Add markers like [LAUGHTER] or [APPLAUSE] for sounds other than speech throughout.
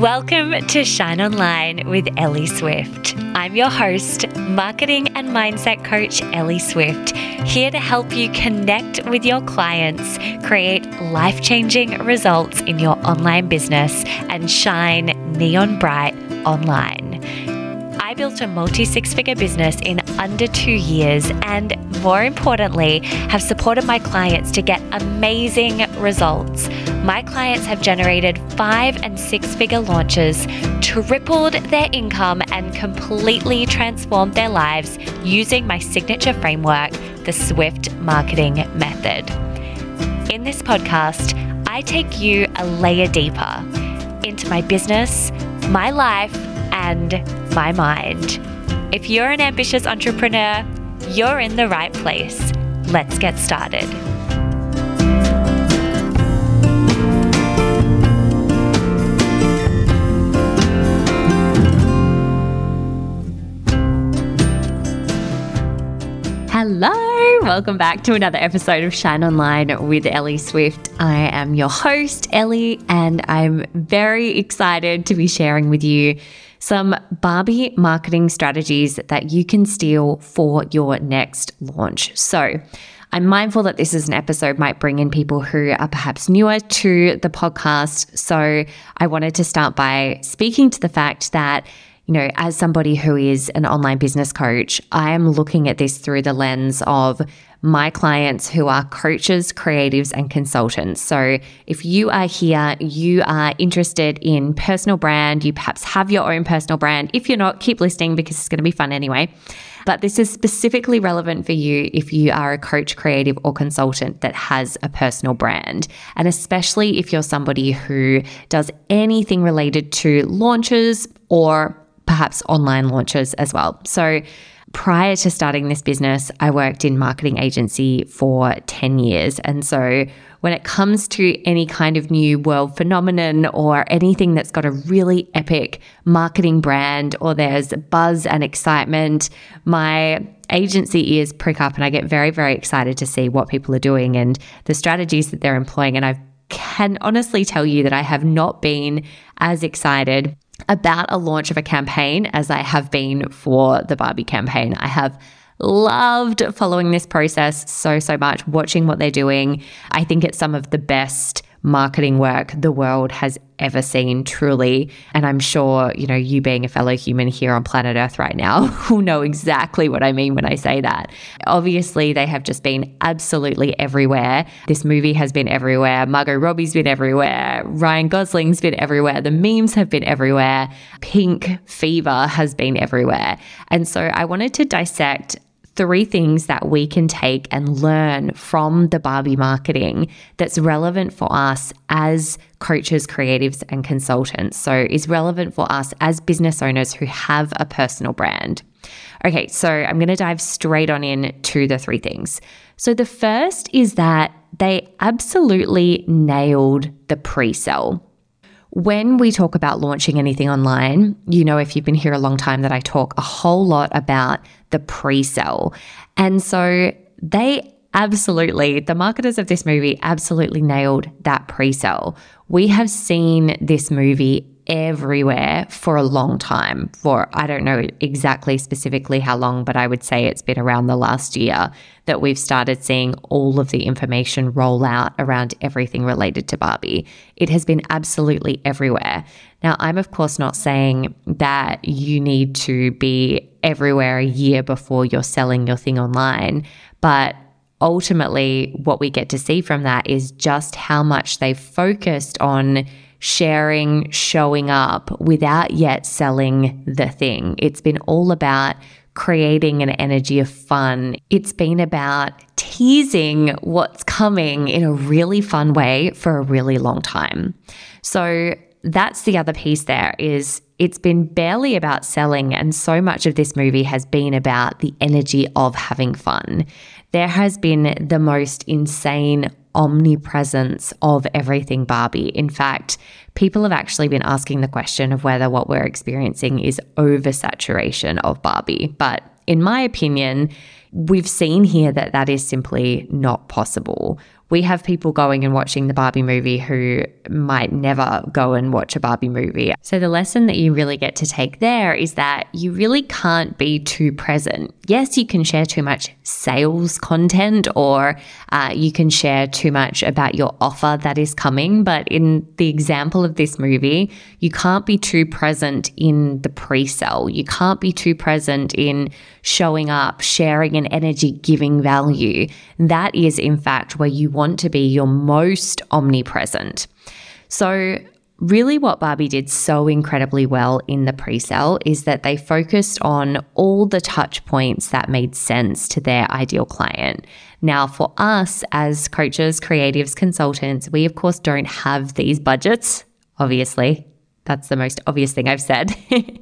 Welcome to Shine Online with Ellie Swift. I'm your host, marketing and mindset coach Ellie Swift, here to help you connect with your clients, create life changing results in your online business, and shine neon bright online. Built a multi six figure business in under two years and, more importantly, have supported my clients to get amazing results. My clients have generated five and six figure launches, tripled their income, and completely transformed their lives using my signature framework, the Swift Marketing Method. In this podcast, I take you a layer deeper into my business, my life, and my mind. If you're an ambitious entrepreneur, you're in the right place. Let's get started. Hello, welcome back to another episode of Shine Online with Ellie Swift. I am your host, Ellie, and I'm very excited to be sharing with you some Barbie marketing strategies that you can steal for your next launch. So, I'm mindful that this is an episode might bring in people who are perhaps newer to the podcast. So, I wanted to start by speaking to the fact that you know, as somebody who is an online business coach, I am looking at this through the lens of my clients who are coaches, creatives, and consultants. So if you are here, you are interested in personal brand, you perhaps have your own personal brand. If you're not, keep listening because it's going to be fun anyway. But this is specifically relevant for you if you are a coach, creative, or consultant that has a personal brand. And especially if you're somebody who does anything related to launches or perhaps online launches as well. So, prior to starting this business, I worked in marketing agency for 10 years. And so, when it comes to any kind of new world phenomenon or anything that's got a really epic marketing brand or there's buzz and excitement, my agency ears prick up and I get very, very excited to see what people are doing and the strategies that they're employing. And I can honestly tell you that I have not been as excited about a launch of a campaign as I have been for the Barbie campaign. I have loved following this process so, so much, watching what they're doing. I think it's some of the best marketing work the world has ever seen, truly. And I'm sure, you know, you being a fellow human here on planet Earth right now [LAUGHS] will know exactly what I mean when I say that. Obviously, they have just been absolutely everywhere. This movie has been everywhere. Margot Robbie's been everywhere. Ryan Gosling's been everywhere. The memes have been everywhere. Pink fever has been everywhere. And so I wanted to dissect three things that we can take and learn from the Barbie marketing that's relevant for us as coaches, creatives, and consultants. So, is relevant for us as business owners who have a personal brand. Okay, so I'm going to dive straight on in to the three things. So, the first is that they absolutely nailed the pre sale. When we talk about launching anything online, you know, if you've been here a long time, that I talk a whole lot about the pre sale. And so they absolutely, the marketers of this movie absolutely nailed that pre sale. We have seen this movie everywhere for a long time. For I don't know exactly specifically how long, but I would say it's been around the last year that we've started seeing all of the information roll out around everything related to Barbie. It has been absolutely everywhere. Now, I'm of course not saying that you need to be everywhere a year before you're selling your thing online, but ultimately, what we get to see from that is just how much they've focused on sharing, showing up without yet selling the thing. It's been all about creating an energy of fun. It's been about teasing what's coming in a really fun way for a really long time. So that's the other piece there is it's been barely about selling and so much of this movie has been about the energy of having fun. There has been the most insane omnipresence of everything Barbie. In fact, people have actually been asking the question of whether what we're experiencing is oversaturation of Barbie. But in my opinion, we've seen here that that is simply not possible. We have people going and watching the Barbie movie who might never go and watch a Barbie movie. So, the lesson that you really get to take there is that you really can't be too present. Yes, you can share too much sales content or uh, you can share too much about your offer that is coming. But in the example of this movie, you can't be too present in the pre sale. You can't be too present in showing up, sharing an energy, giving value. That is, in fact, where you want to be your most omnipresent. So, really, what Barbie did so incredibly well in the pre sale is that they focused on all the touch points that made sense to their ideal client. Now, for us as coaches, creatives, consultants, we of course don't have these budgets, obviously. That's the most obvious thing I've said. [LAUGHS]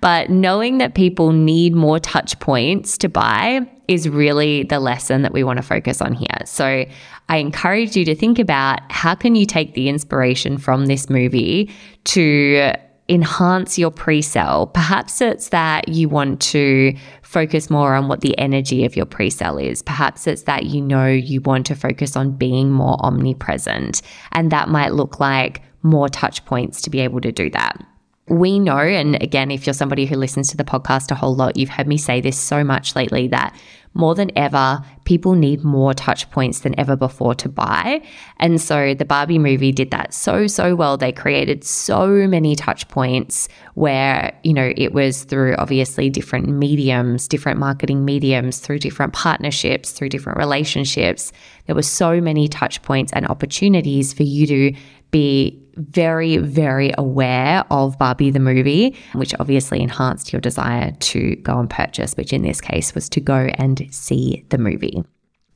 but knowing that people need more touch points to buy is really the lesson that we want to focus on here. So I encourage you to think about how can you take the inspiration from this movie to enhance your pre-sale. Perhaps it's that you want to focus more on what the energy of your pre-sale is. Perhaps it's that you know you want to focus on being more omnipresent and that might look like more touch points to be able to do that. We know, and again, if you're somebody who listens to the podcast a whole lot, you've heard me say this so much lately that more than ever, people need more touch points than ever before to buy. And so the Barbie movie did that so, so well. They created so many touch points where, you know, it was through obviously different mediums, different marketing mediums, through different partnerships, through different relationships. There were so many touch points and opportunities for you to be very, very aware of Barbie the movie, which obviously enhanced your desire to go and purchase, which in this case was to go and see the movie.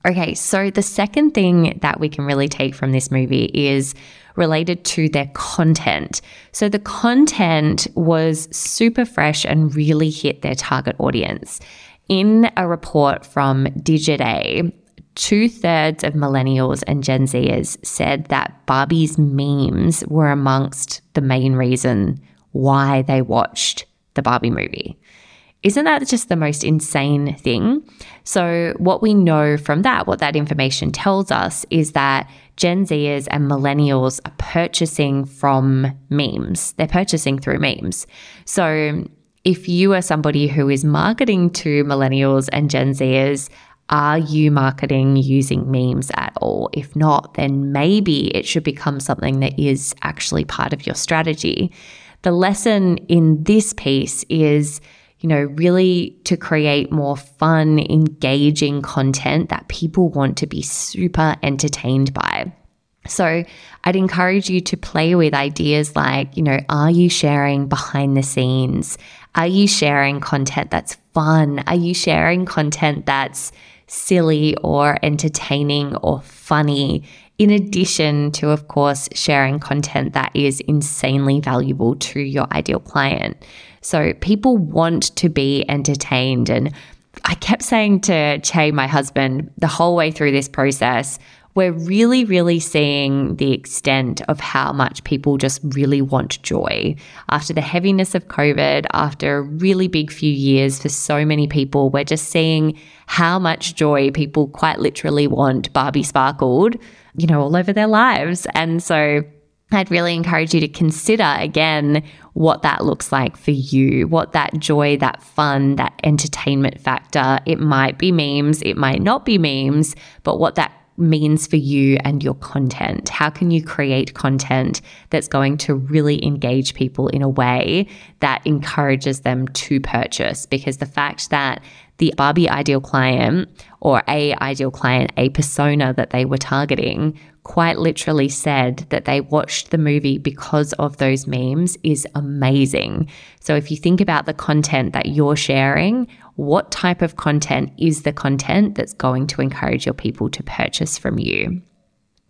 Okay, so the second thing that we can really take from this movie is related to their content. So the content was super fresh and really hit their target audience. In a report from Digiday, two thirds of millennials and Gen Zers said that Barbie's memes were amongst the main reason why they watched the Barbie movie. Isn't that just the most insane thing? So, what we know from that, what that information tells us, is that Gen Zers and millennials are purchasing from memes. They're purchasing through memes. So, if you are somebody who is marketing to millennials and Gen Zers, are you marketing using memes at all? If not, then maybe it should become something that is actually part of your strategy. The lesson in this piece is, you know, really to create more fun, engaging content that people want to be super entertained by. So I'd encourage you to play with ideas like, you know, are you sharing behind the scenes? Are you sharing content that's fun? Are you sharing content that's silly or entertaining or funny, in addition to, of course, sharing content that is insanely valuable to your ideal client. So people want to be entertained. And I kept saying to Che, my husband, the whole way through this process, we're really, really seeing the extent of how much people just really want joy. After the heaviness of COVID, after a really big few years for so many people, we're just seeing how much joy people quite literally want Barbie sparkled, you know, all over their lives. And so I'd really encourage you to consider again what that looks like for you, what that joy, that fun, that entertainment factor. It might be memes, it might not be memes, but what that means for you and your content. How can you create content that's going to really engage people in a way that encourages them to purchase? Because the fact that the Barbie ideal client or a ideal client, a persona that they were targeting, quite literally said that they watched the movie because of those memes is amazing. So if you think about the content that you're sharing what type of content is the content that's going to encourage your people to purchase from you?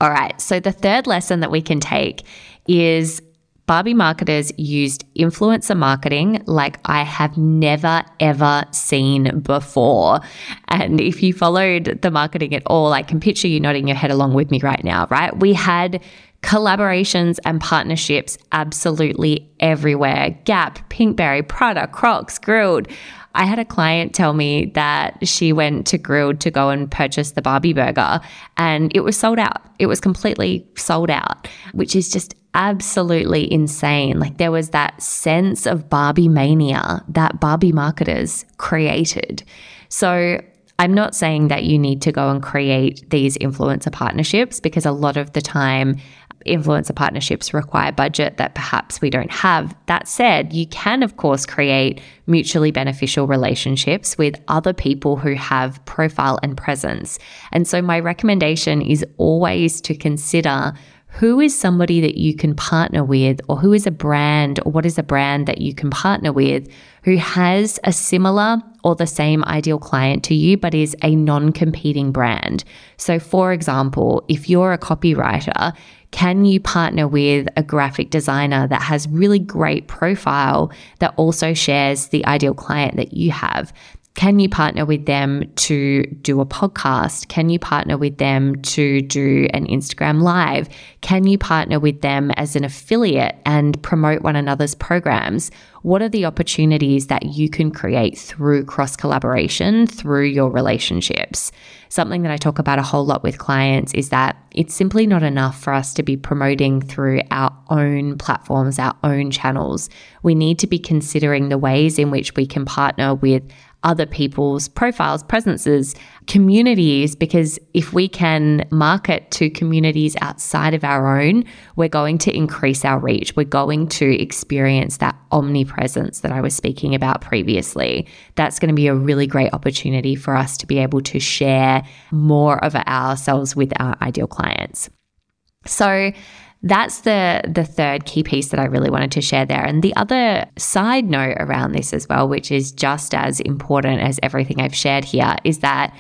All right, so the third lesson that we can take is Barbie marketers used influencer marketing like I have never ever seen before. And if you followed the marketing at all, I can picture you nodding your head along with me right now, right? We had Collaborations and partnerships absolutely everywhere. Gap, Pinkberry, Prada, Crocs, Grill'd. I had a client tell me that she went to Grill'd to go and purchase the Barbie burger and it was sold out. It was completely sold out, which is just absolutely insane. Like there was that sense of Barbie mania that Barbie marketers created. So I'm not saying that you need to go and create these influencer partnerships because a lot of the time influencer partnerships require budget that perhaps we don't have. That said, you can, of course, create mutually beneficial relationships with other people who have profile and presence. And so, my recommendation is always to consider who is somebody that you can partner with, or who is a brand, or what is a brand that you can partner with who has a similar or the same ideal client to you, but is a non competing brand. So, for example, if you're a copywriter, can you partner with a graphic designer that has really great profile that also shares the ideal client that you have? Can you partner with them to do a podcast? Can you partner with them to do an Instagram live? Can you partner with them as an affiliate and promote one another's programs? What are the opportunities that you can create through cross collaboration, through your relationships? Something that I talk about a whole lot with clients is that it's simply not enough for us to be promoting through our own platforms, our own channels. We need to be considering the ways in which we can partner with other people's profiles, presences, communities, because if we can market to communities outside of our own, we're going to increase our reach. We're going to experience that omnipresence that I was speaking about previously. That's going to be a really great opportunity for us to be able to share more of ourselves with our ideal clients. So, that's the the third key piece that I really wanted to share there. And the other side note around this as well, which is just as important as everything I've shared here, is that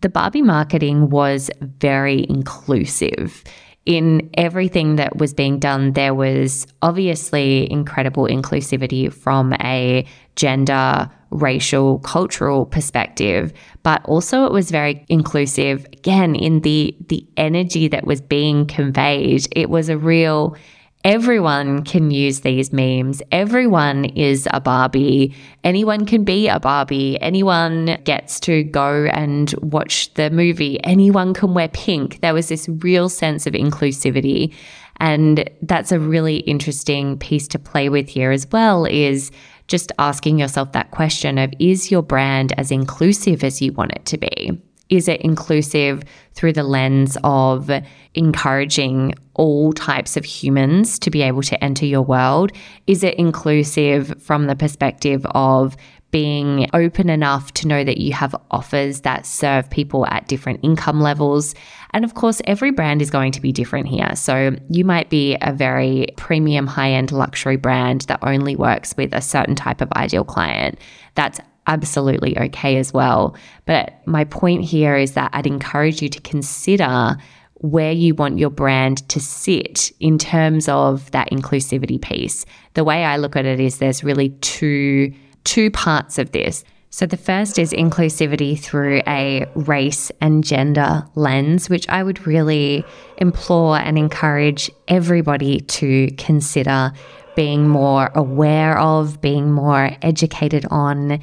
the Barbie marketing was very inclusive. In everything that was being done, there was obviously incredible inclusivity from a gender, racial, cultural perspective, but also it was very inclusive again in the the energy that was being conveyed. It was a real everyone can use these memes. Everyone is a Barbie. Anyone can be a Barbie. Anyone gets to go and watch the movie. Anyone can wear pink. There was this real sense of inclusivity. And that's a really interesting piece to play with here as well is just asking yourself that question of is your brand as inclusive as you want it to be? Is it inclusive through the lens of encouraging all types of humans to be able to enter your world? Is it inclusive from the perspective of being open enough to know that you have offers that serve people at different income levels. And of course, every brand is going to be different here. So you might be a very premium, high end luxury brand that only works with a certain type of ideal client. That's absolutely okay as well. But my point here is that I'd encourage you to consider where you want your brand to sit in terms of that inclusivity piece. The way I look at it is there's really two two parts of this. So, the first is inclusivity through a race and gender lens, which I would really implore and encourage everybody to consider being more aware of, being more educated on,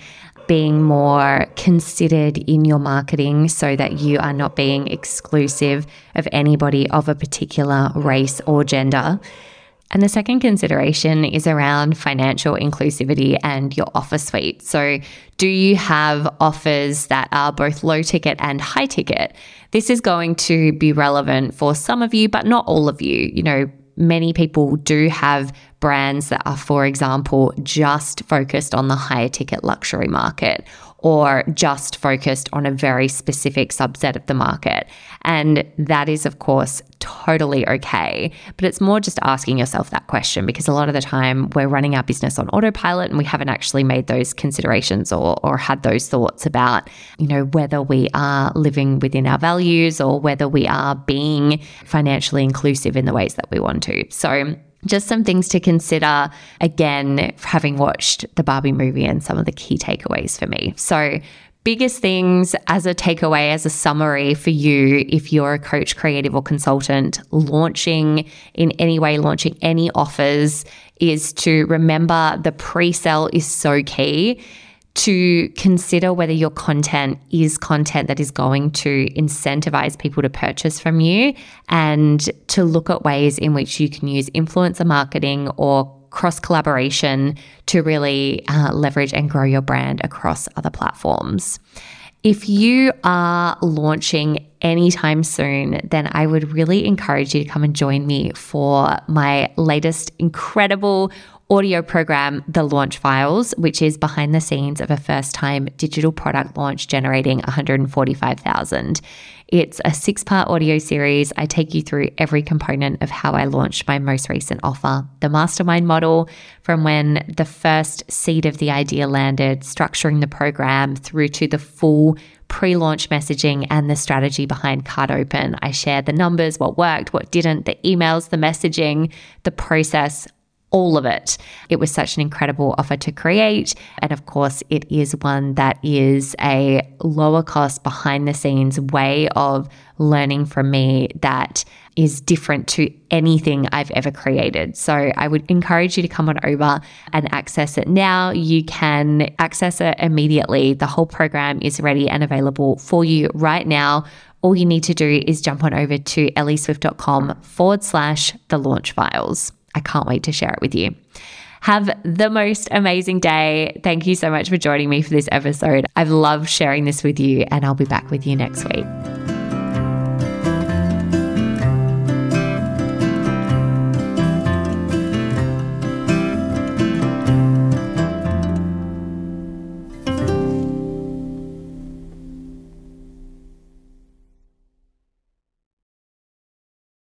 being more considered in your marketing so that you are not being exclusive of anybody of a particular race or gender. And the second consideration is around financial inclusivity and your offer suite. So, do you have offers that are both low ticket and high ticket? This is going to be relevant for some of you, but not all of you. You know, many people do have brands that are, for example, just focused on the higher ticket luxury market or just focused on a very specific subset of the market. And that is, of course, totally okay. But it's more just asking yourself that question because a lot of the time we're running our business on autopilot and we haven't actually made those considerations or, or had those thoughts about, you know, whether we are living within our values or whether we are being financially inclusive in the ways that we want to. So just some things to consider again, having watched the Barbie movie and some of the key takeaways for me. So, biggest things as a takeaway, as a summary for you, if you're a coach, creative, or consultant launching in any way, launching any offers, is to remember the pre sale is so key to consider whether your content is content that is going to incentivize people to purchase from you and to look at ways in which you can use influencer marketing or cross collaboration to really uh, leverage and grow your brand across other platforms. If you are launching anytime soon, then I would really encourage you to come and join me for my latest incredible audio program, The Launch Files, which is behind the scenes of a first time digital product launch generating 145,000. It's a six part audio series. I take you through every component of how I launched my most recent offer the mastermind model, from when the first seed of the idea landed, structuring the program through to the full pre launch messaging and the strategy behind Cart Open. I share the numbers, what worked, what didn't, the emails, the messaging, the process all of it. It was such an incredible offer to create. And of course, it is one that is a lower cost, behind the scenes way of learning from me that is different to anything I've ever created. So I would encourage you to come on over and access it now. You can access it immediately. The whole program is ready and available for you right now. All you need to do is jump on over to ellieswift.com forward slash the launch files. I can't wait to share it with you. Have the most amazing day. Thank you so much for joining me for this episode. I've loved sharing this with you, and I'll be back with you next week.